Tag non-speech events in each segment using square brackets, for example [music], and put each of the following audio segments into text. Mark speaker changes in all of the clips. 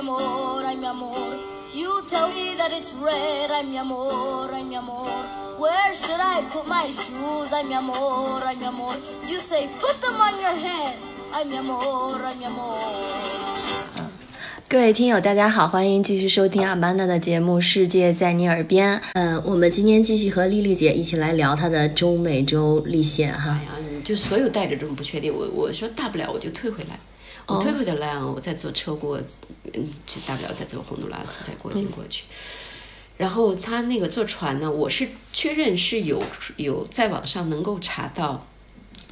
Speaker 1: amor, ay mi amor. You tell me that it's red, ay mi amor, ay mi amor. Where should I put my shoes, ay mi amor, ay mi amor? You say put them on your head, ay mi amor, ay mi amor.
Speaker 2: 各位听友，大家好，欢迎继续收听阿曼达的节目《世界在你耳边》。嗯，我们今天继续和丽丽姐一起来聊她的中美洲历险哈。
Speaker 3: 哎呀，就所有带着这种不确定，我我说大不了我就退回来，我退回到莱昂，我再坐车过，嗯，就大不了再坐洪都拉斯再过境过去。然后他那个坐船呢，我是确认是有有在网上能够查到，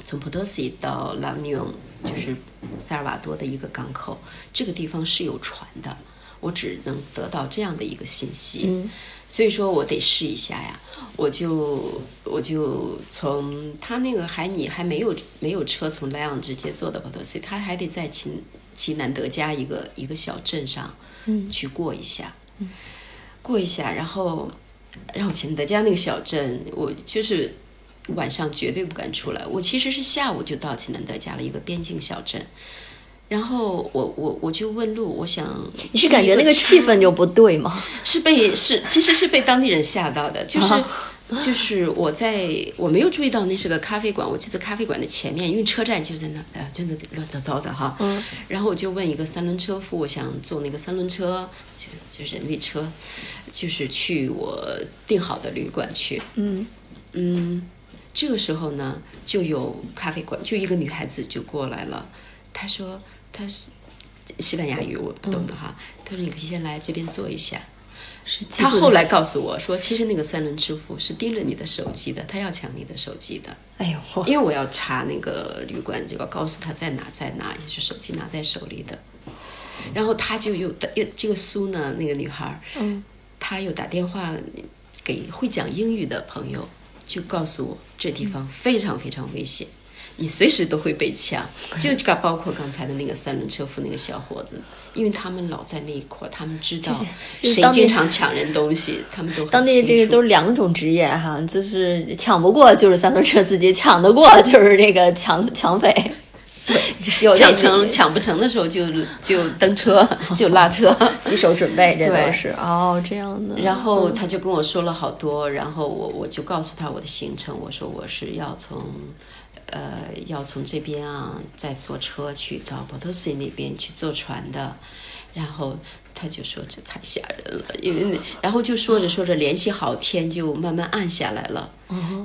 Speaker 3: 从 Potosi 到 La Union，就是萨尔瓦多的一个港口，这个地方是有船的，我只能得到这样的一个信息。
Speaker 2: 嗯
Speaker 3: 所以说我得试一下呀，我就我就从他那个还你还没有没有车从莱昂直接坐到 Potosi，他还得在秦秦南德加一个一个小镇上，
Speaker 2: 嗯
Speaker 3: 去过一下，过一下，然后然后秦南德加那个小镇，我就是晚上绝对不敢出来。我其实是下午就到秦南德加了一个边境小镇，然后我我我就问路，我想
Speaker 2: 你是感觉那个气氛就不对吗？
Speaker 3: 是被是其实是被当地人吓到的，就 [laughs] 是、
Speaker 2: 啊
Speaker 3: 就是我在我没有注意到那是个咖啡馆，我就在咖啡馆的前面，因为车站就在那儿，哎呀，真的乱糟糟的哈。
Speaker 2: 嗯。
Speaker 3: 然后我就问一个三轮车夫，我想坐那个三轮车，就就人力车，就是去我订好的旅馆去。
Speaker 2: 嗯
Speaker 3: 嗯，这个时候呢，就有咖啡馆，就一个女孩子就过来了，她说她是西班牙语，我不懂的哈。他说你可以先来这边坐一下。
Speaker 2: 是
Speaker 3: 他后来告诉我说，其实那个三轮支付是盯着你的手机的，他要抢你的手机的，
Speaker 2: 哎呦，
Speaker 3: 因为我要查那个旅馆，就要告诉他在哪在哪，也是手机拿在手里的。然后他就又又这个苏呢，那个女孩儿，
Speaker 2: 嗯，
Speaker 3: 她又打电话给会讲英语的朋友，就告诉我这地方非常非常危险。你随时都会被抢，就刚包括刚才的那个三轮车夫那个小伙子，因为他们老在那一块儿，他们知道谁
Speaker 2: 就是当
Speaker 3: 经常抢人东西，他们都
Speaker 2: 当地这个都是两种职业哈，就是抢不过就是三轮车司机，抢得过就是这个抢抢匪。对，[laughs] 有
Speaker 3: 抢
Speaker 2: 那
Speaker 3: 成抢不成的时候就就蹬车就拉车，[laughs]
Speaker 2: 几手准备，这都是哦这样的。
Speaker 3: 然后他就跟我说了好多，然后我我就告诉他我的行程，我说我是要从，呃，要从这边啊再坐车去到 Potosi 那边去坐船的，然后他就说这太吓人了，因为那然后就说着说着联系好天就慢慢暗下来了。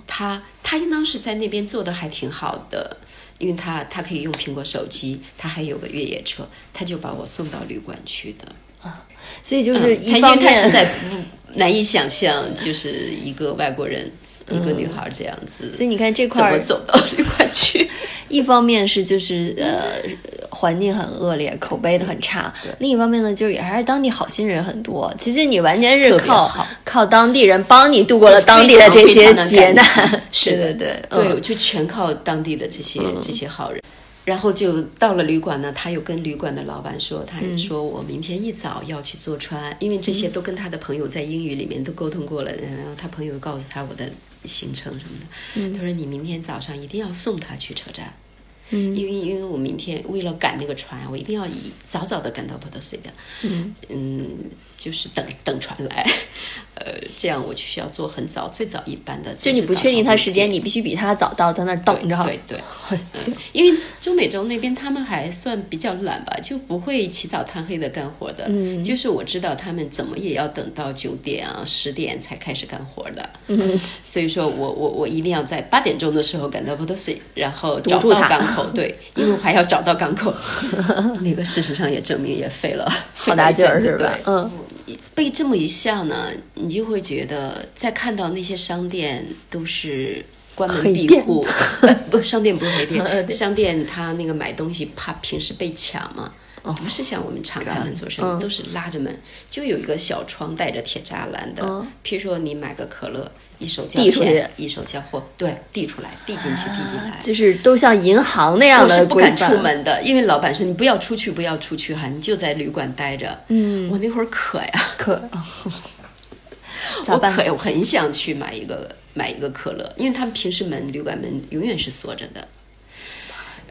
Speaker 3: 他他应当是在那边做的还挺好的。因为他他可以用苹果手机，他还有个越野车，他就把我送到旅馆去的。
Speaker 2: 啊所以就是一
Speaker 3: 他因
Speaker 2: 方面，
Speaker 3: 为他实在不难以想象，就是一个外国人，一个女孩这样子，
Speaker 2: 所以你看这
Speaker 3: 怎么走到 [laughs] 旅馆去？
Speaker 2: 一方面是就是呃环境很恶劣，口碑都很差；另一方面呢，就是也还是当地好心人很多。其实你完全是靠靠当地人帮你度过了当地的这些劫难。[laughs]
Speaker 3: 是的。
Speaker 2: 对对
Speaker 3: 就全靠当地的这些、这些好人。然后就到了旅馆呢，他又跟旅馆的老板说，他说我明天一早要去坐船，因为这些都跟他的朋友在英语里面都沟通过了，然后他朋友告诉他我的行程什么的，他说你明天早上一定要送他去车站。
Speaker 2: 嗯
Speaker 3: 因为因为我明天为了赶那个船，我一定要以早早的赶到 Potosi 的，
Speaker 2: 嗯
Speaker 3: 就是等等船来，呃，这样我就需要坐很早，最早一班的，
Speaker 2: 就你不确定他时间，你必须比他早到，在那儿等着。
Speaker 3: 对对对，[laughs] 因为中美洲那边他们还算比较懒吧，就不会起早贪黑的干活的。嗯，就是我知道他们怎么也要等到九点啊、十点才开始干活的。嗯，所以说我我我一定要在八点钟的时候赶到 Potosi，然后找到港口。对，因为我还要找到港口。[laughs] 那个事实上也证明也费了
Speaker 2: 好大劲儿是吧？嗯，
Speaker 3: 被这么一下呢，你就会觉得在看到那些商店都是关门闭户，[laughs] 呃不，商店不是黑
Speaker 2: 呃
Speaker 3: 店，[laughs] 商店他那个买东西怕平时被抢嘛。不是像我们敞开门做生意，
Speaker 2: 嗯
Speaker 3: 都是拉着门，就有一个小窗带着铁栅栏的。
Speaker 2: 嗯
Speaker 3: 譬如说你买个可乐，一手交钱，一手交货，对，递出来，递进去，递进来。
Speaker 2: 就是都像银行那样
Speaker 3: 我是
Speaker 2: 的
Speaker 3: 不敢出。门的，因为老板说你不要出去，不要出去哈，你就在旅馆待着。嗯，我那会儿渴呀，[laughs]
Speaker 2: 可咋办？
Speaker 3: 我可我很想去买一个买一个可乐，因为他们平时门旅馆门永远是锁着的，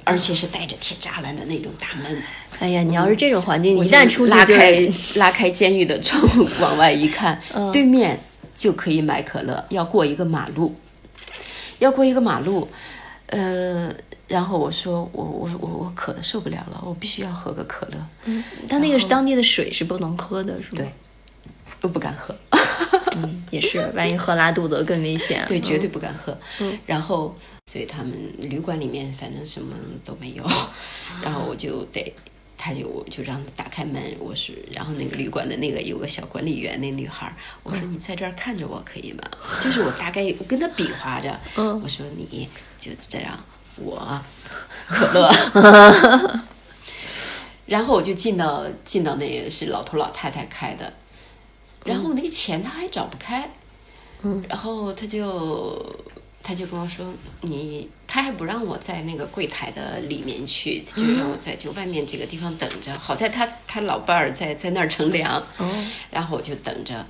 Speaker 3: 而且是带着铁栅栏的那种大门。
Speaker 2: 哎呀，你要是这种环境，
Speaker 3: 我就
Speaker 2: 一旦出
Speaker 3: 拉开拉开监狱的窗户往外一看，
Speaker 2: 嗯
Speaker 3: 对面就可以买可乐，要过一个马路，要过一个马路，呃，然后我说我我我我渴的受不了了，我必须要喝个可乐，
Speaker 2: 嗯，但那个是当地的水是不能喝的，是吗？
Speaker 3: 对，我不敢喝。
Speaker 2: 嗯也是，万一喝拉肚子更危险。
Speaker 3: 对，
Speaker 2: 嗯
Speaker 3: 绝对不敢喝。嗯然后，所以他们旅馆里面反正什么都没有，然后我就得，他就我就让他打开门，我是，然后那个旅馆的那个有个小管理员，那女孩儿，我说你在这儿看着我可以吗？就是我大概我跟他比划着，我说你就这样，我可乐。[laughs] 然后我就进到进到那个是老头老太太开的，然后那个钱他还找不开，然后他就他就跟我说你，他还不让我在那个柜台的里面去，就让我在就外面这个地方等着。好在他他老伴儿在在那儿乘凉，然后我就等着，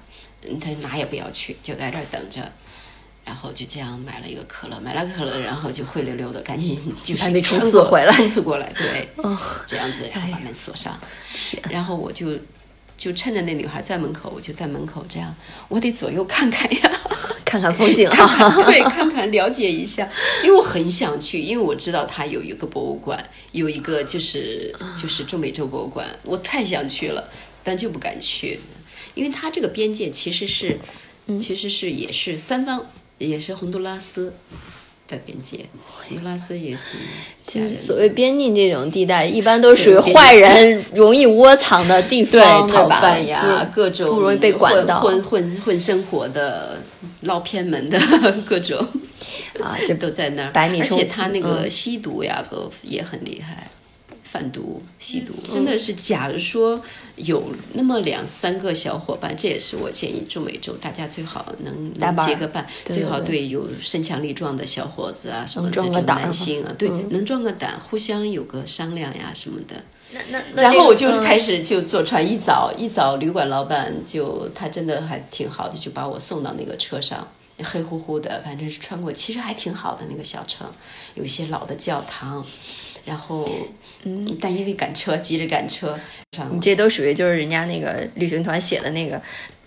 Speaker 3: 嗯他哪也不要去，就在这儿等着。然后就这样买了一个可乐，买了可乐，然后就灰溜溜的赶紧就是
Speaker 2: 还没冲刺回来
Speaker 3: 冲刺过来，对，这样子，然后把门锁上，然后我就就趁着那女孩在门口，我就在门口这样，我得左右看看呀，
Speaker 2: 看看风景啊。[laughs]
Speaker 3: 对，看看了解一下，因为我很想去，因为我知道它有一个博物馆，有一个就是就是中美洲博物馆，我太想去了，但就不敢去，因为它这个边界其实是其实是也是三方，也是洪都拉斯的边界，洪都拉斯也是
Speaker 2: 就是所谓边境这种地带，一般都属于坏人容易窝藏的地
Speaker 3: 对
Speaker 2: 方，
Speaker 3: 逃
Speaker 2: 吧？
Speaker 3: 犯呀，各种
Speaker 2: 不容易被管到
Speaker 3: 混混混混生活的捞偏门的 [laughs] 各种
Speaker 2: 啊。这
Speaker 3: 都在那儿，
Speaker 2: 百米
Speaker 3: 而且他那个
Speaker 2: 嗯
Speaker 3: 吸毒呀，个也很厉害。贩毒、吸毒，真的是。假如说有那么两三个小伙伴，这也是我建议中美洲大家最好能能结个伴，
Speaker 2: 对
Speaker 3: 最好
Speaker 2: 对
Speaker 3: 对。有身强力壮的小伙子啊，什么这种男性啊，对，
Speaker 2: 嗯。
Speaker 3: 能壮个胆，互相有个商量呀什么的。
Speaker 2: 那那
Speaker 3: 然后我就
Speaker 2: 嗯。
Speaker 3: 开始就坐船，一早一早旅馆老板就他真的还挺好的，就把我送到那个车上，黑乎乎的，反正是穿过，其实还挺好的那个小城，有一些老的教堂，然后嗯，但因为赶车急着赶车
Speaker 2: 你这都属于就是人家那个旅行团写的那个。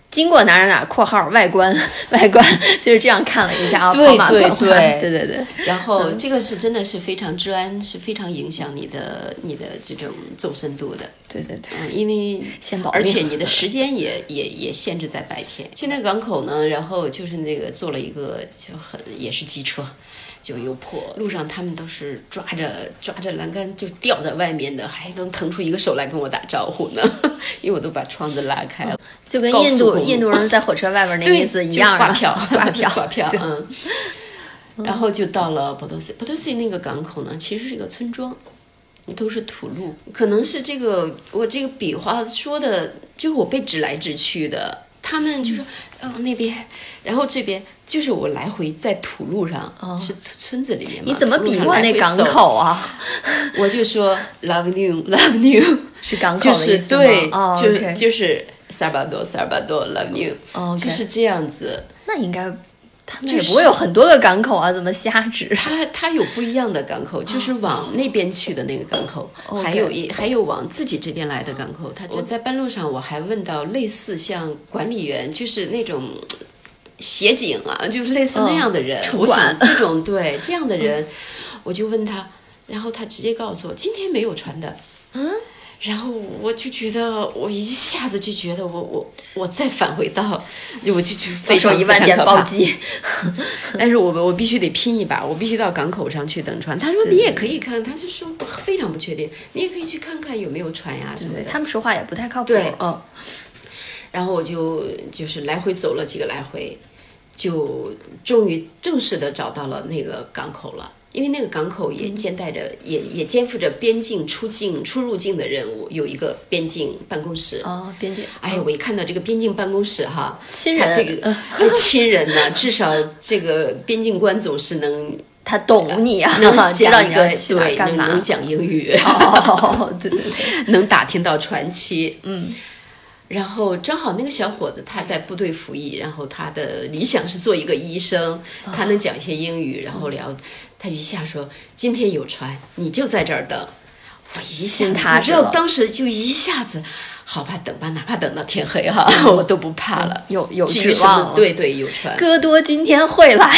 Speaker 2: 经过哪哪哪（括号外观），[laughs] 外观就是这样看了一下啊，
Speaker 3: 对
Speaker 2: 跑马
Speaker 3: 对对。
Speaker 2: 对对对，
Speaker 3: 然后这个是真的是非常治安是非常影响你的你的这种纵深度的，
Speaker 2: 对对对，
Speaker 3: 嗯，因为
Speaker 2: 先保
Speaker 3: 而且你的时间也也也限制在白天。去那个港口呢，然后就是那个坐了一个就很也是机车，就又破，路上他们都是抓着抓着栏杆就吊在外面的，还能腾出一个手来跟我打招呼呢，[laughs] 因为我都把窗子拉开了。
Speaker 2: 就跟印度印度人在火车外边那，意思一样的
Speaker 3: 挂票，
Speaker 2: 挂票，[laughs]
Speaker 3: 挂票，嗯。然后就到了波多西，波多西那个港口呢，其实是一个村庄，都是土路。可能是这个我这个笔画说的，就是我被指来指去的。他们就说，哦那边，然后这边就是我来回在土路上，是村子里面嘛。
Speaker 2: 你怎么比过那港？口啊？[laughs]
Speaker 3: 我就说 love you，love you，[laughs]
Speaker 2: 是港口
Speaker 3: 就是对，
Speaker 2: 哦
Speaker 3: 就
Speaker 2: OK
Speaker 3: 就是萨尔巴多，萨尔巴多，love you，、就是这样子。
Speaker 2: 那应该他们
Speaker 3: 就是
Speaker 2: 也不会有很多个港口啊，怎么瞎指？
Speaker 3: 它它有不一样的港口，就是往那边去的那个港口，
Speaker 2: 哦
Speaker 3: 还有一还有往自己这边来的港口。它我在半路上我还问到类似像管理员，就是那种。协警啊，就是类似那样的人，我想这种对这样的人，[laughs] 我就问他，然后他直接告诉我今天没有船的，嗯，然后我就觉得我一下子就觉得我我我再返回到，就我就觉得非
Speaker 2: 说
Speaker 3: 常
Speaker 2: 一万点
Speaker 3: 非常可怕
Speaker 2: 暴击，[laughs]
Speaker 3: 但是我我必须得拼一把，我必须到港口上去等船。他说你也可以看，他就说非常不确定，你也可以去看看有没有船呀什么的。
Speaker 2: 他们说话也不太靠谱。
Speaker 3: 对
Speaker 2: 嗯，
Speaker 3: 然后我就就是来回走了几个来回，就终于正式的找到了那个港口了。因为那个港口也兼带着，也也肩负着边境出境、出入境的任务，有一个边境办公室。
Speaker 2: 哦，边境，
Speaker 3: 哎呀，我一看到这个边境办公室哈，
Speaker 2: 亲人。[laughs]
Speaker 3: 亲人呢，至少这个边境官总是能
Speaker 2: 他懂你啊，
Speaker 3: 能
Speaker 2: 知道你
Speaker 3: 讲一个
Speaker 2: 要去哪儿
Speaker 3: 对。能能讲英语，
Speaker 2: 哦，对对对，[laughs]
Speaker 3: 能打听到传奇，嗯。然后正好那个小伙子他在部队服役，然后他的理想是做一个医生，他能讲一些英语，然后聊，他一下说今天有船，你就在这儿等。我一下你知道当时就一下子，好吧，等吧，哪怕等到天黑哈，我都不怕了。
Speaker 2: 有有
Speaker 3: 至于什么
Speaker 2: 指望了
Speaker 3: 对对，有船。
Speaker 2: 哥多今天会来，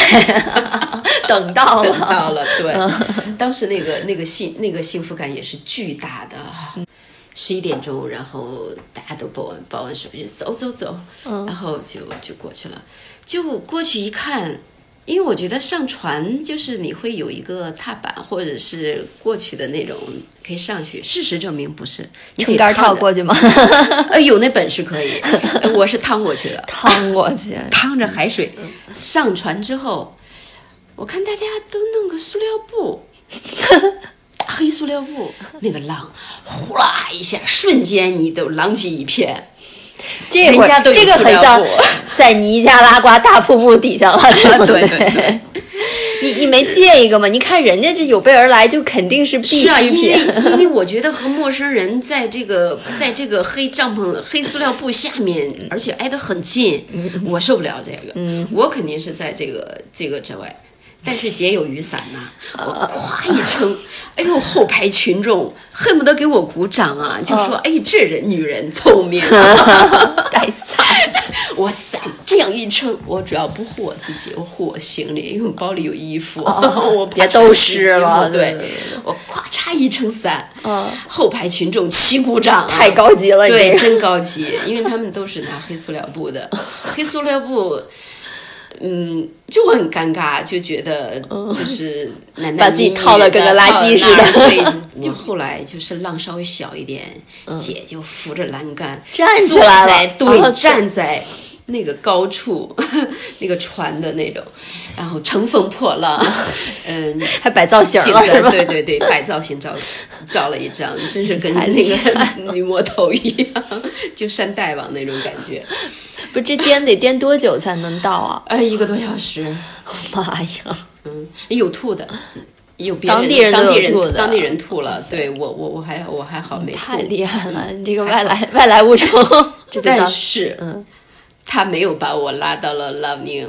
Speaker 2: [laughs] 等到了，[laughs]
Speaker 3: 等到了，对，当时那个那个幸那个幸福感也是巨大的哈。十一点钟，然后大家都报完报完手续走走走，然后就就过去了，就过去一看。因为我觉得上船就是你会有一个踏板，或者是过去的那种可以上去。事实证明不是，
Speaker 2: 撑杆跳过去吗？[laughs]
Speaker 3: 呃，有那本事可以，我是趟过去的。[laughs]
Speaker 2: 趟过去，
Speaker 3: 趟着海水上船之后，我看大家都弄个塑料布，大黑塑料布，那个浪呼啦一下，瞬间你都狼藉一片。
Speaker 2: 这会
Speaker 3: 人家都有
Speaker 2: 儿这个很像 [laughs] 在尼加拉瓜大瀑布底下了，[laughs] 对不
Speaker 3: 对对对 [laughs]
Speaker 2: 你你没借一个吗？你看人家这有备而来，就肯定是必
Speaker 3: 是啊，因
Speaker 2: 需品。
Speaker 3: 为因为我觉得和陌生人在这个在这个黑帐篷、黑塑料布下面，而且挨得很近，我受不了这个。我肯定是在这个这个之外。但是姐有雨伞呐，我夸一撑，[laughs] 哎呦，后排群众恨不得给我鼓掌啊，就说：“哎，这人女人聪明啊。[laughs] ”
Speaker 2: [laughs] 带伞，
Speaker 3: 我伞这样一撑，我主要不护我自己，我护我行李，因为我包里有衣服，我
Speaker 2: 别都湿了
Speaker 3: 对我咵嚓一撑伞，
Speaker 2: 嗯
Speaker 3: 后排群众齐鼓掌啊，
Speaker 2: 太高级了，
Speaker 3: 对，真高级，因为他们都是拿黑塑料布的，黑塑料布。嗯，就很尴尬，就觉得就是奶奶
Speaker 2: 把自己套的跟个垃圾似的。
Speaker 3: 对，[laughs] 就后来就是浪稍微小一点，姐就扶着栏杆
Speaker 2: 站起来了。
Speaker 3: 对，
Speaker 2: 哦
Speaker 3: 站在那个高处，[laughs] 那个船的那种，然后乘风破浪，[laughs] 嗯，
Speaker 2: 还摆造型
Speaker 3: 景
Speaker 2: 了是吧？
Speaker 3: 对对对，摆造型照照了一张，[laughs] 真是跟那个女魔头一样，就山大王那种感觉。
Speaker 2: 不，这颠得颠多久才能到啊？
Speaker 3: 哎，一个多小时，
Speaker 2: 妈呀！
Speaker 3: 嗯，有吐的。有别
Speaker 2: 当地人
Speaker 3: 当地人
Speaker 2: 吐的
Speaker 3: 当地人吐了，对我我我还我还好没吐，
Speaker 2: 太厉害了，你这个外来外来物种，这就
Speaker 3: 但是
Speaker 2: 嗯
Speaker 3: 他没有把我拉到了 Love Ning，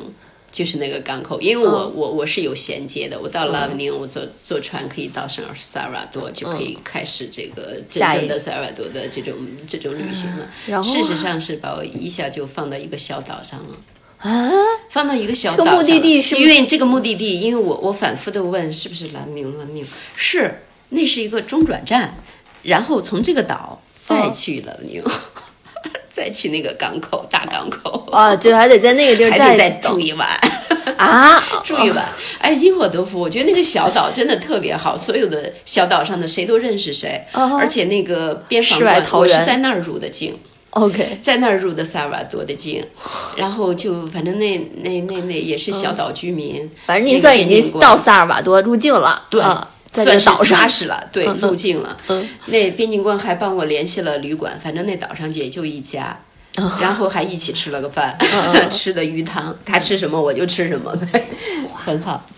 Speaker 3: 就是那个港口，因为我、
Speaker 2: 嗯。
Speaker 3: 我我是有衔接的，我到 Love Ning，、我坐坐船可以到圣尔萨尔瓦多，就可以开始这个真正的萨尔瓦多的这种这种旅行了。
Speaker 2: 然后
Speaker 3: 事实上是把我一下就放到一个小岛上了。
Speaker 2: 啊，
Speaker 3: 放到一个小
Speaker 2: 这个
Speaker 3: 岛
Speaker 2: 目的地是
Speaker 3: 因为这个目的地，因为我我反复的问是不是兰宁兰宁，是那是一个中转站，然后从这个岛再
Speaker 2: 哦
Speaker 3: 去兰宁，再去那个港口大港口，
Speaker 2: 啊，就还得在那个地儿
Speaker 3: 再
Speaker 2: 再
Speaker 3: 住一晚。
Speaker 2: 啊，[laughs]
Speaker 3: 住一晚，哎，因祸得福。我觉得那个小岛真的特别好，所有的小岛上的谁都认识谁，
Speaker 2: 哦。
Speaker 3: 而且那个边防我是在那儿入的境。
Speaker 2: OK，
Speaker 3: 在那儿入的萨尔瓦多的境，[sighs] 然后就反正那那那那也是小岛居民，
Speaker 2: 嗯反正您算已经到萨尔瓦多入境了，
Speaker 3: 对，
Speaker 2: 啊
Speaker 3: 算是
Speaker 2: 个岛上
Speaker 3: 踏实了，对，入境了。
Speaker 2: 嗯
Speaker 3: 那边境官还帮我联系了旅馆，反正那岛上也就一家。
Speaker 2: 哦
Speaker 3: 然后还一起吃了个饭，
Speaker 2: 嗯 [laughs]
Speaker 3: 吃的鱼汤，他吃什么我就吃什么，[laughs] 很好。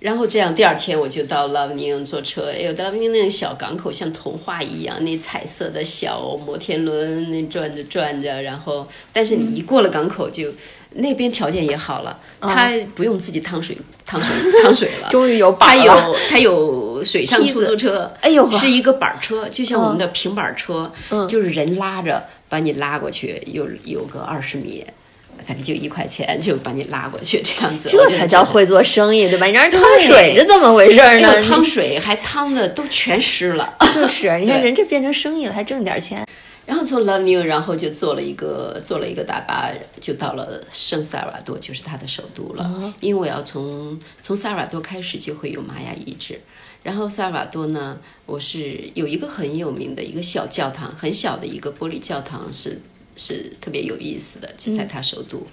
Speaker 3: 然后这样，第二天我就到拉尼昂坐车。哎呦，拉尼那个小港口像童话一样，那彩色的小摩天轮那转着转着，然后但是你一过了港口就，那边条件也好了，他不用自己趟水 [laughs] 趟水趟水了，[laughs]
Speaker 2: 终于有板
Speaker 3: 他有他有水上出租车，
Speaker 2: 哎呦
Speaker 3: 是一个板车，就像我们的平板车，
Speaker 2: 嗯
Speaker 3: 就是人拉着把你拉过去，有有个二十米。反正就一块钱就把你拉过去，这样子，
Speaker 2: 这才叫会做生意，对吧？你让人趟水是怎么回事儿呢？
Speaker 3: 哎呦，汤水还趟的都全湿了。
Speaker 2: 就是，你看人这变成生意了，还挣点钱。
Speaker 3: 然后从 Love New，然后就坐了一个坐了一个大巴，就到了圣萨尔瓦多，就是它的首都了。因为我要从从萨尔瓦多开始就会有玛雅遗址，然后萨尔瓦多呢，我是有一个很有名的一个小教堂，很小的一个玻璃教堂是是特别有意思的，就在它首都。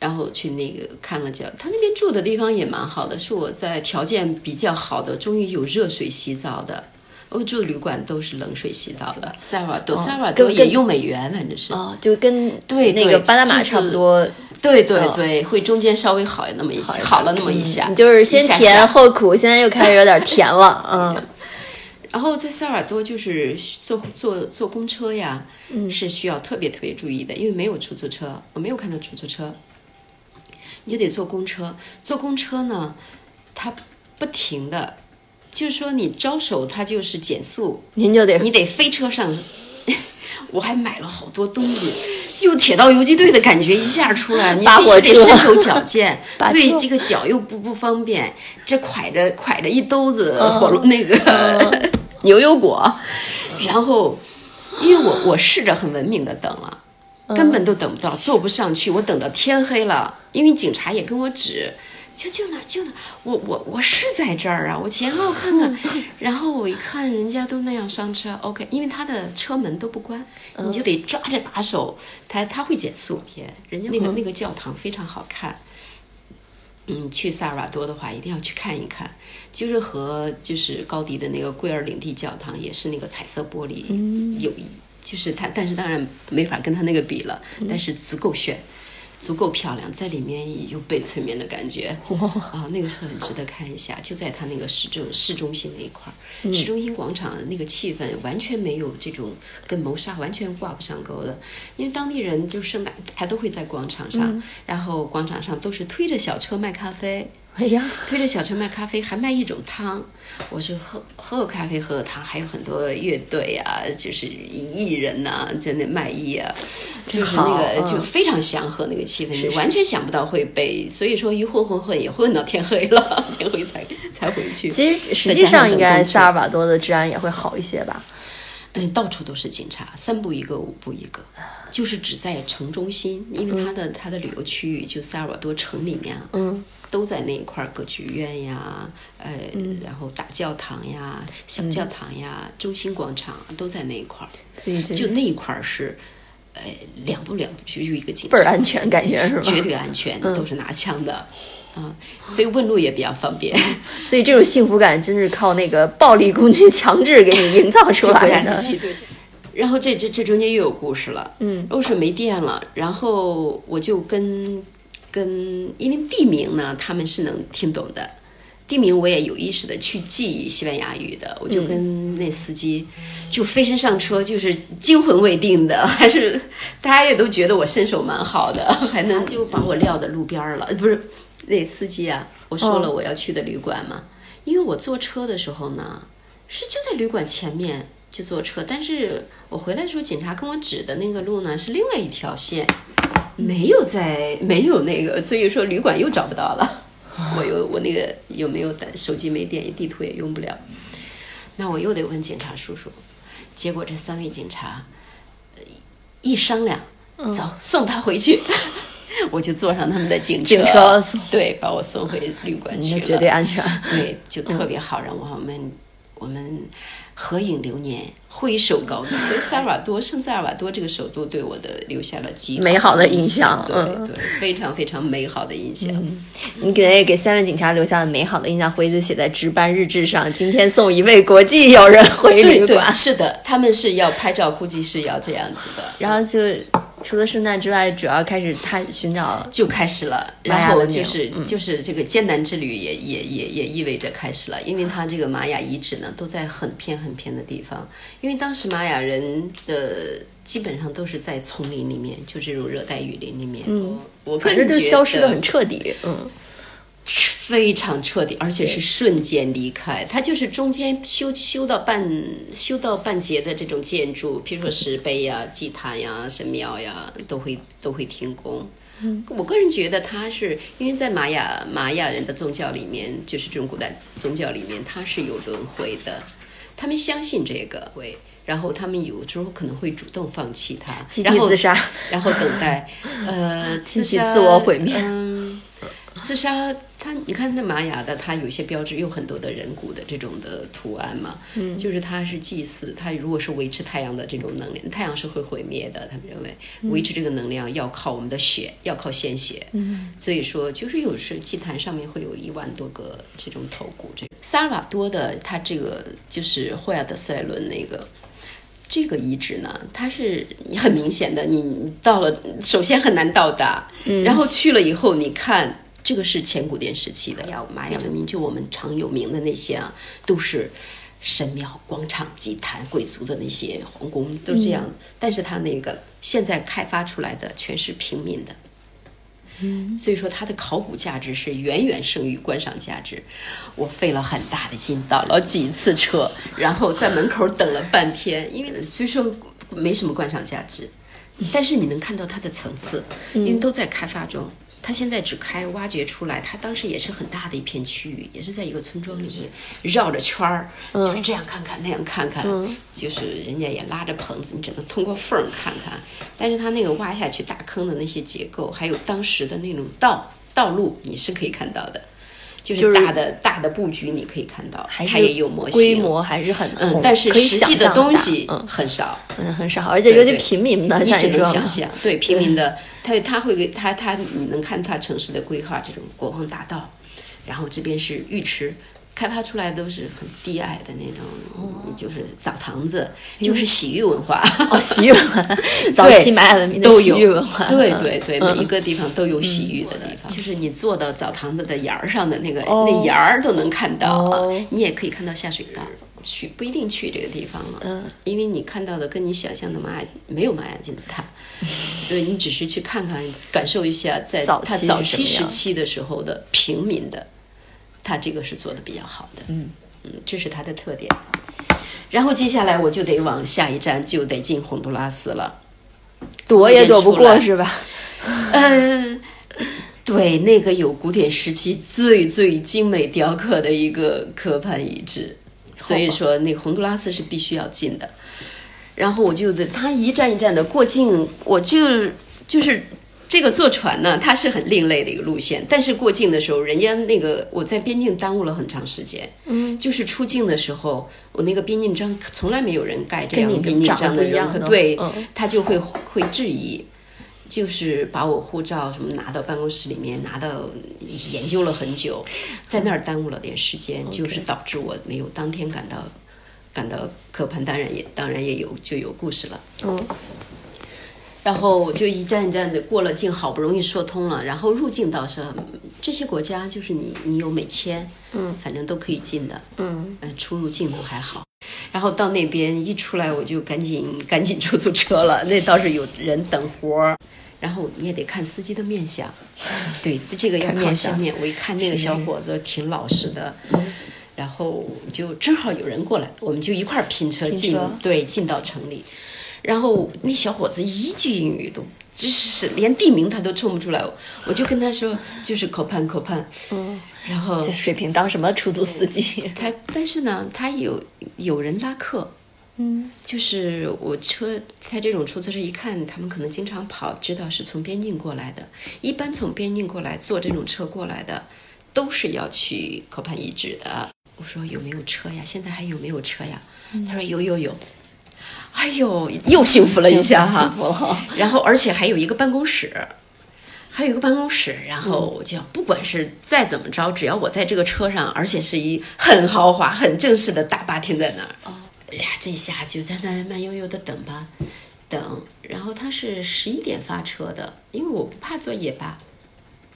Speaker 3: 然后去那个看了教，他那边住的地方也蛮好的，是我在条件比较好的，终于有热水洗澡的。欧洲旅馆都是冷水洗澡的，萨尔瓦多，萨尔瓦多
Speaker 2: 跟
Speaker 3: 也用美元，反正是。
Speaker 2: 哦，就跟
Speaker 3: 对
Speaker 2: 那个巴拿马差不多。
Speaker 3: 对对对，会中间稍微好那么一些，好了那么一下。
Speaker 2: 你就是先甜后苦，[laughs] 现在又开始有点甜了。嗯，
Speaker 3: 然后在萨尔瓦多就是坐坐坐公车呀，是需要特别特别注意的，因为没有出租车，我没有看到出租车，你就得坐公车。坐公车呢，它不停的就是说你招手，它就是减速，
Speaker 2: 您就得
Speaker 3: 你得飞车上。[laughs] 我还买了好多东西，就铁道游击队的感觉一下出来，你必须得身手矫健。[laughs] 对这个脚又不不方便，这挎着挎着一兜子
Speaker 2: 嗯。
Speaker 3: 火龙那个 [laughs] 牛油果，然后因为我我试着很文明的等了，
Speaker 2: 嗯。
Speaker 3: 根本都等不到，坐不上去，我等到天黑了，因为警察也跟我指。就就那儿就那儿，我我我是在这儿啊！我前后看看，[laughs] 然后我一看人家都那样上车，OK，因为他的车门都不关，你就得抓着把手，他他会减速片，人家那个、那个教堂非常好看。嗯，去萨尔瓦多的话，一定要去看一看，就是和就是高迪的那个桂尔领地教堂也是那个彩色玻璃，有一就是它，但是当然没法跟它那个比了，但是足够炫。足够漂亮，在里面有被催眠的感觉。啊，那个是很值得看一下。就在它那个市政市中心那一块儿，市中心广场那个气氛完全没有这种跟谋杀完全挂不上钩的，因为当地人就圣诞还都会在广场上，然后广场上都是推着小车卖咖啡。
Speaker 2: 哎呀，[laughs]
Speaker 3: 推着小车卖咖啡，还卖一种汤。我是喝喝咖啡，喝汤，还有很多乐队啊，就是艺人呐、在那卖艺啊，就是那个
Speaker 2: 嗯
Speaker 3: 就非常祥和那个气氛，是完全想不到会被，所以说一混混混也混到天黑了，[laughs] 天黑才才回去。
Speaker 2: 其实实际
Speaker 3: 上
Speaker 2: 上应该萨尔瓦多的治安也会好一些吧？
Speaker 3: 嗯，到处都是警察，三步一个，五步一个，就是只在城中心，因为它的、它的旅游区域就萨尔瓦多城里面啊，
Speaker 2: 嗯，
Speaker 3: 都在那一块儿，歌剧院呀，呃，然后大教堂呀、小教堂呀、中心广场都在那一块儿，
Speaker 2: 所以就
Speaker 3: 就那一块儿是，呃，两步两步就有一个警察，
Speaker 2: 倍儿安全，感觉是吧？
Speaker 3: 绝对安全，都是拿枪的，啊，[laughs] 所以问路也比较方便。
Speaker 2: 所以这种幸福感真是靠那个暴力工具强制给你营造出来的。[laughs]
Speaker 3: 然后这这这中间又有故事了，嗯，我水没电了，然后我就跟跟因为地名呢，他们是能听懂的，地名我也有意识的去记西班牙语的，我就跟那司机就飞身上车，就是惊魂未定的，还是大家也都觉得我身手蛮好的，[laughs] 还能就把我撂在路边儿了，呃 [laughs] 不是那司机啊，我说了我要去的旅馆嘛，因为我坐车的时候呢，是就在旅馆前面就坐车，但是我回来的时候，警察跟我指的那个路呢是另外一条线，没有在没有那个，所以说旅馆又找不到了。我又我那个有没有带手机没电，地图也用不了，那我又得问警察叔叔。结果这三位警察呃一商量，走送他回去。[laughs] 我就坐上他们的警
Speaker 2: 警车
Speaker 3: 对，把我送回旅馆去了，
Speaker 2: 绝对安全。
Speaker 3: 对，就特别好，让我们我们合影留念，挥手告别。所以萨尔瓦多，圣萨尔瓦多这个首都对我的留下了极
Speaker 2: 美好的印
Speaker 3: 印
Speaker 2: 象
Speaker 3: 对
Speaker 2: 嗯
Speaker 3: 对，非常非常美好的印象。
Speaker 2: 你给给三位警察留下了美好的印象，回去写在值班日志上。今天送一位国际友人回
Speaker 3: 对对，
Speaker 2: 旅馆，
Speaker 3: 是的，他们是要拍照，估计是要这样子的。
Speaker 2: 然后就除了圣诞之外，主要开始他寻找
Speaker 3: 就开始了，然后就是、
Speaker 2: 嗯。
Speaker 3: 就是这个艰难之旅也也也也意味着开始了，因为它这个玛雅遗址呢都在很偏很偏的地方，因为当时玛雅人的基本上都是在丛林里面，就这种热带雨林里面，嗯，我个
Speaker 2: 反正就
Speaker 3: 人觉得
Speaker 2: 消失的很彻底。嗯，
Speaker 3: 非常彻底，而且是瞬间离开。它就是中间修修到半修到半截的这种建筑，譬如说石碑呀、祭坛呀、神庙呀，都会都会停工。我个人觉得，它是因为在玛雅玛雅人的宗教里面，就是这种古代宗教里面，它是有轮回的，他们相信这个会，然后他们有时候可能会主动放弃它，
Speaker 2: 集
Speaker 3: 然后
Speaker 2: 体自杀。
Speaker 3: 然后等待，呃，[laughs] 自杀、
Speaker 2: 自我毁灭
Speaker 3: 嗯，自杀，它你看那玛雅的，它有些标志有很多的人骨的这种的图案嘛，嗯，就是它是祭祀，它如果是维持太阳的这种能量，太阳是会毁灭的，他们认为维持这个能量要靠我们的血，要靠鲜血，嗯，所以说就是有时祭坛上面会有一万多个这种头骨，这萨尔瓦多的它这个就是霍亚德塞伦那个。这个遗址呢，它是很明显的，你你到了，首先很难到达，然后去了以后，你看这个是前古典时期的呀，玛雅文明，就我们常有名的那些啊，都是神庙、广场、祭坛、贵族的那些皇宫都这样，但是它那个现在开发出来的全是平民的。嗯，所以说它的考古价值是远远胜于观赏价值。我费了很大的劲，倒了几次车，然后在门口等了半天，因为虽说没什么观赏价值，但是你能看到它的层次，因为都在开发中。它现在只开挖掘出来，他当时也是很大的一片区域，也是在一个村庄里面绕着圈儿，就是这样看看那样看看，就是人家也拉着棚子，你只能通过缝儿看看。但是他那个挖下去大坑的那些结构，还有当时的那种道道路，你是可以看到的。就是大的大的布局，你可以看到，它也有模型，
Speaker 2: 规模还是很
Speaker 3: 嗯，但是实际的东西很少，
Speaker 2: 嗯，很少，而且有点平民的，
Speaker 3: 你只能想 [laughs] 象，对平民的，他他会给他他你能看他城市的规划，这种国王大道，然后这边是浴池。开发出来都是很低矮的那种，就是澡堂子，就是洗浴文化。
Speaker 2: 哦，洗浴文化，早期玛雅文明的洗浴文化。
Speaker 3: 对对对，每一个地方都有洗浴的地方。就是你坐到澡堂子的沿儿上的那个那沿儿都能看到，你也可以看到下水道。去不一定去这个地方了，嗯，因为你看到的跟你想象的玛雅没有玛雅金字塔，[laughs] 对你只是去看看，感受一下在它早期时期的时候的平民的。他这个是做的比较好的，嗯嗯，这是它的特点。然后接下来我就得往下一站，就得进洪都拉斯了，
Speaker 2: 躲也躲不过是吧？
Speaker 3: 嗯，[laughs] 对，那个有古典时期最最精美雕刻的一个科潘遗址，所以说那个洪都拉斯是必须要进的。然后我就得他一站一站的过境，我就就是。这个坐船呢，它是很另类的一个路线，但是过境的时候，人家那个我在边境耽误了很长时间。嗯，就是出境的时候，我那个边境章从来没有人盖这样边境章的人，对，他就会会质疑，就是把我护照什么拿到办公室里面，拿到研究了很久，在那儿耽误了点时间，就是导致我没有当天赶到赶到科潘，当然也当然也有就有故事了。嗯。然后就一站一站的过了境，好不容易说通了。然后入境倒是这些国家，就是你你有美签，嗯，反正都可以进的，嗯，出入境都还好。然后到那边一出来，我就赶紧赶紧出租车了。那倒是有人等活儿，然后你也得看司机的面相，[laughs] 对，这个要看相面。我一看那个小伙子挺老实的，然后就正好有人过来，我们就一块儿拼车进，对，进到城里。然后那小伙子一句英语都，就是连地名他都冲不出来，我就跟他说就是口盼口盼，嗯，然后
Speaker 2: 这水平当什么出租司机？
Speaker 3: 他但是呢，他有有人拉客，嗯，就是我车他这种出租车一看他们可能经常跑，知道是从边境过来的，一般从边境过来坐这种车过来的，都是要去口盼遗址的。我说有没有车呀？现在还有没有车呀？他说有有有。哎呦，又幸福了一下哈，[laughs] 然后而且还有一个办公室，还有一个办公室，然后我就不管是再怎么着，只要我在这个车上，而且是一很豪华、很正式的大巴停在那儿，哎呀，这下就在那慢悠悠的等吧，等，然后他是十一点发车的，因为我不怕坐夜巴。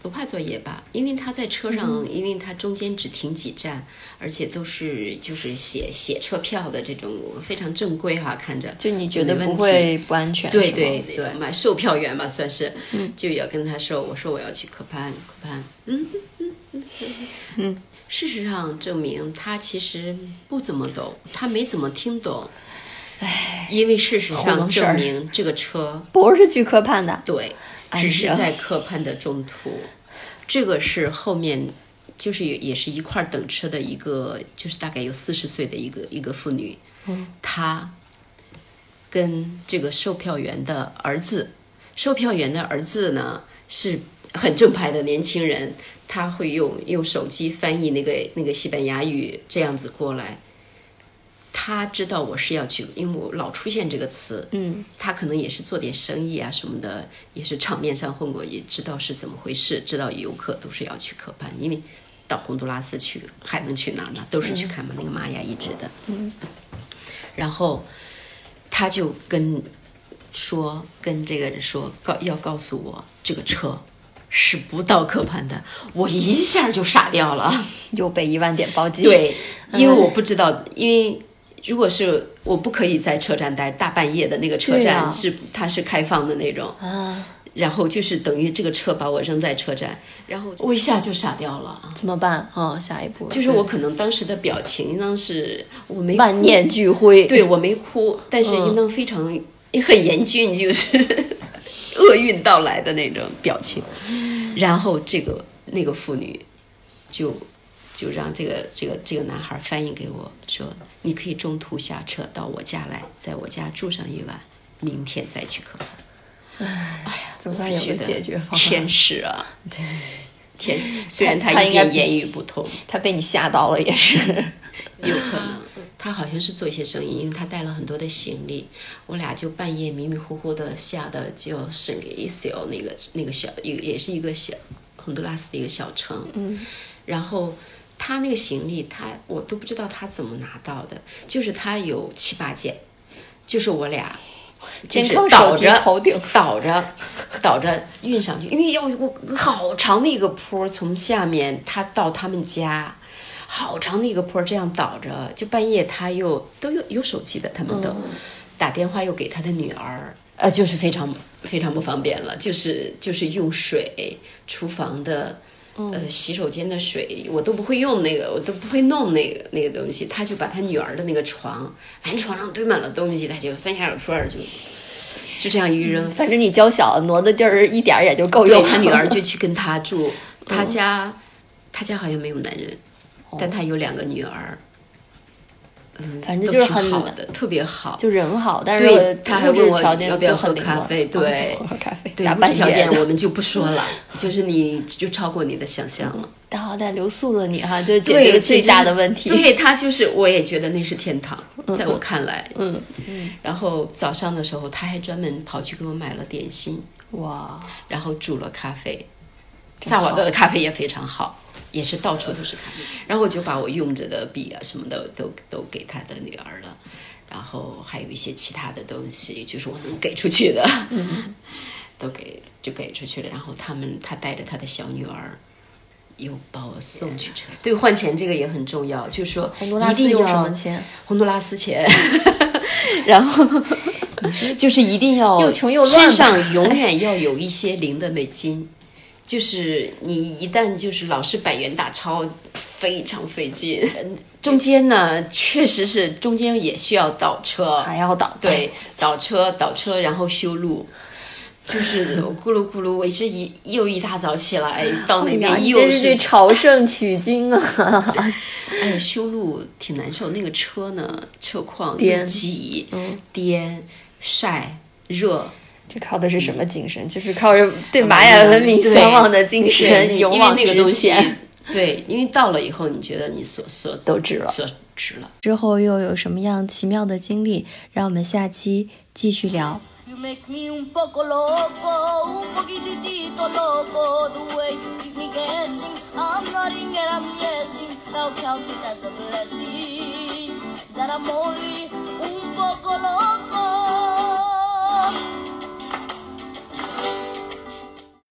Speaker 3: 不怕坐夜巴，因为他在车上，因为他中间只停几站，而且都是就是写写车票的这种非常正规哈，看着。
Speaker 2: 就你觉得不会不安全？
Speaker 3: 对对对，买售票员吧算是，就要跟他说，我说我要去科潘，科潘，嗯嗯嗯嗯，事实上证明他其实不怎么懂，他没怎么听懂，
Speaker 2: 唉，
Speaker 3: 因为事实上证明这个车
Speaker 2: 不是去科潘的，
Speaker 3: 对。只是在科潘的中途，这个是后面，就是也也是一块等车的一个，就是大概有四十岁的一个一个妇女，嗯，她跟这个售票员的儿子，售票员的儿子呢是很正派的年轻人，他会用用手机翻译那个那个西班牙语，这样子过来。他知道我是要去，因为我老出现这个词。嗯，他可能也是做点生意啊什么的，也是场面上混过，也知道是怎么回事，知道游客都是要去科潘，因为到洪都拉斯去还能去哪儿呢？都是去看嘛那个玛雅遗址的。嗯，然后他就跟说，跟这个人说，告要告诉我这个车是不到科潘的，我一下就傻掉了，[laughs]
Speaker 2: 又被一万点暴击。
Speaker 3: 对，因为我不知道，因为。如果是我不可以在车站待大半夜的那个车站是它是开放的那种啊，然后就是等于这个车把我扔在车站，然后我一下就傻掉了。
Speaker 2: 怎么办？哦，下一步
Speaker 3: 就是我可能当时的表情应当是我没
Speaker 2: 万念俱灰。
Speaker 3: 对我没哭，但是应当非常很严峻，就是 [laughs] 厄运到来的那种表情。然后这个那个妇女就就让这个这个这个男孩翻译给我说：“你可以中途下车到我家来，在我家住上一晚，明天再去科普。”
Speaker 2: 哎呀，总算有个解决方案。
Speaker 3: 天使啊，[laughs] 天！虽然他一点言语不通，
Speaker 2: 他被你吓到了，也是 [laughs]
Speaker 3: 有可能。他好像是做一些生意，因为他带了很多的行李。我俩就半夜迷迷糊糊的下的，就圣伊塞尔那个那个小也也是一个小洪都拉斯的一个小城。
Speaker 2: 嗯。
Speaker 3: 然后他那个行李，他我都不知道他怎么拿到的，就是他有七八件，就是我俩。就是 [laughs] 倒着倒着倒着运上去，因为要我好长的一个坡，从下面他到他们家，好长的一个坡，这样倒着，就半夜他又都有有手机的，他们都打电话又给他的女儿，呃，就是非常非常不方便了，就是就是用水厨房的。呃，洗手间的水我都不会用，那个我都不会弄那个那个东西。他就把他女儿的那个床，反正床上堆满了东西，他就三下两除二就就这样一扔。
Speaker 2: 反正你娇小，挪的地儿一点也就够用。
Speaker 3: 他女儿就 [laughs] 去跟他住，[laughs] 他家他家好像没有男人，但他有两个女儿。嗯，
Speaker 2: 反正就是很
Speaker 3: 好的，特别好，
Speaker 2: 就人好，但是
Speaker 3: 他还问我
Speaker 2: 要
Speaker 3: 不要喝咖啡，对，对，物质条件 [laughs] 我们就不说了，就是你就超过你的想象了。
Speaker 2: 但好歹留宿了你哈，就是解决最大的问题。
Speaker 3: 对他就是，我也觉得那是天堂，在我看来，
Speaker 2: 嗯
Speaker 3: 嗯。然后早上的时候，他还专门跑去给我买了点心，
Speaker 2: 哇，
Speaker 3: 然后煮了咖啡，萨瓦德的咖啡也非常好。也是到处都是咖啡，然后我就把我用着的笔啊什么的都都给他的女儿了，然后还有一些其他的东西，就是我能给出去的，[laughs] 都给就给出去了。然后他们他带着他的小女儿，又把我送去车。对，换钱这个也很重要，就是说一定要
Speaker 2: 什么钱？
Speaker 3: 洪都拉斯钱，[laughs] 然后就是一定要
Speaker 2: 又穷又乱，
Speaker 3: 身上永远要有一些零的美金。就是你一旦就是老是百元大钞，非常费劲。中间呢，确实是中间也需要倒车，
Speaker 2: 还要倒
Speaker 3: 对倒车倒车，然后修路，就是 [laughs] 咕噜咕噜。我这一又一大早起来到那边，又
Speaker 2: 是朝圣取经啊！[laughs]
Speaker 3: 哎，修路挺难受，那个车呢，车况颠挤，颠晒热。
Speaker 2: 这靠的是什么精神？就是靠着对玛雅文明向往的精神，勇往直前。
Speaker 3: 对，因为到了以后，你觉得你所所
Speaker 2: 都值了，
Speaker 3: 所值了。
Speaker 2: 之后又有什么样奇妙的经历？让我们下期继续聊。
Speaker 1: You make me un poco loco, un poquitito loco. The way you keep me guessing, I'm nodding and I'm guessing. Now count it as a blessing that I'm only un poco loco.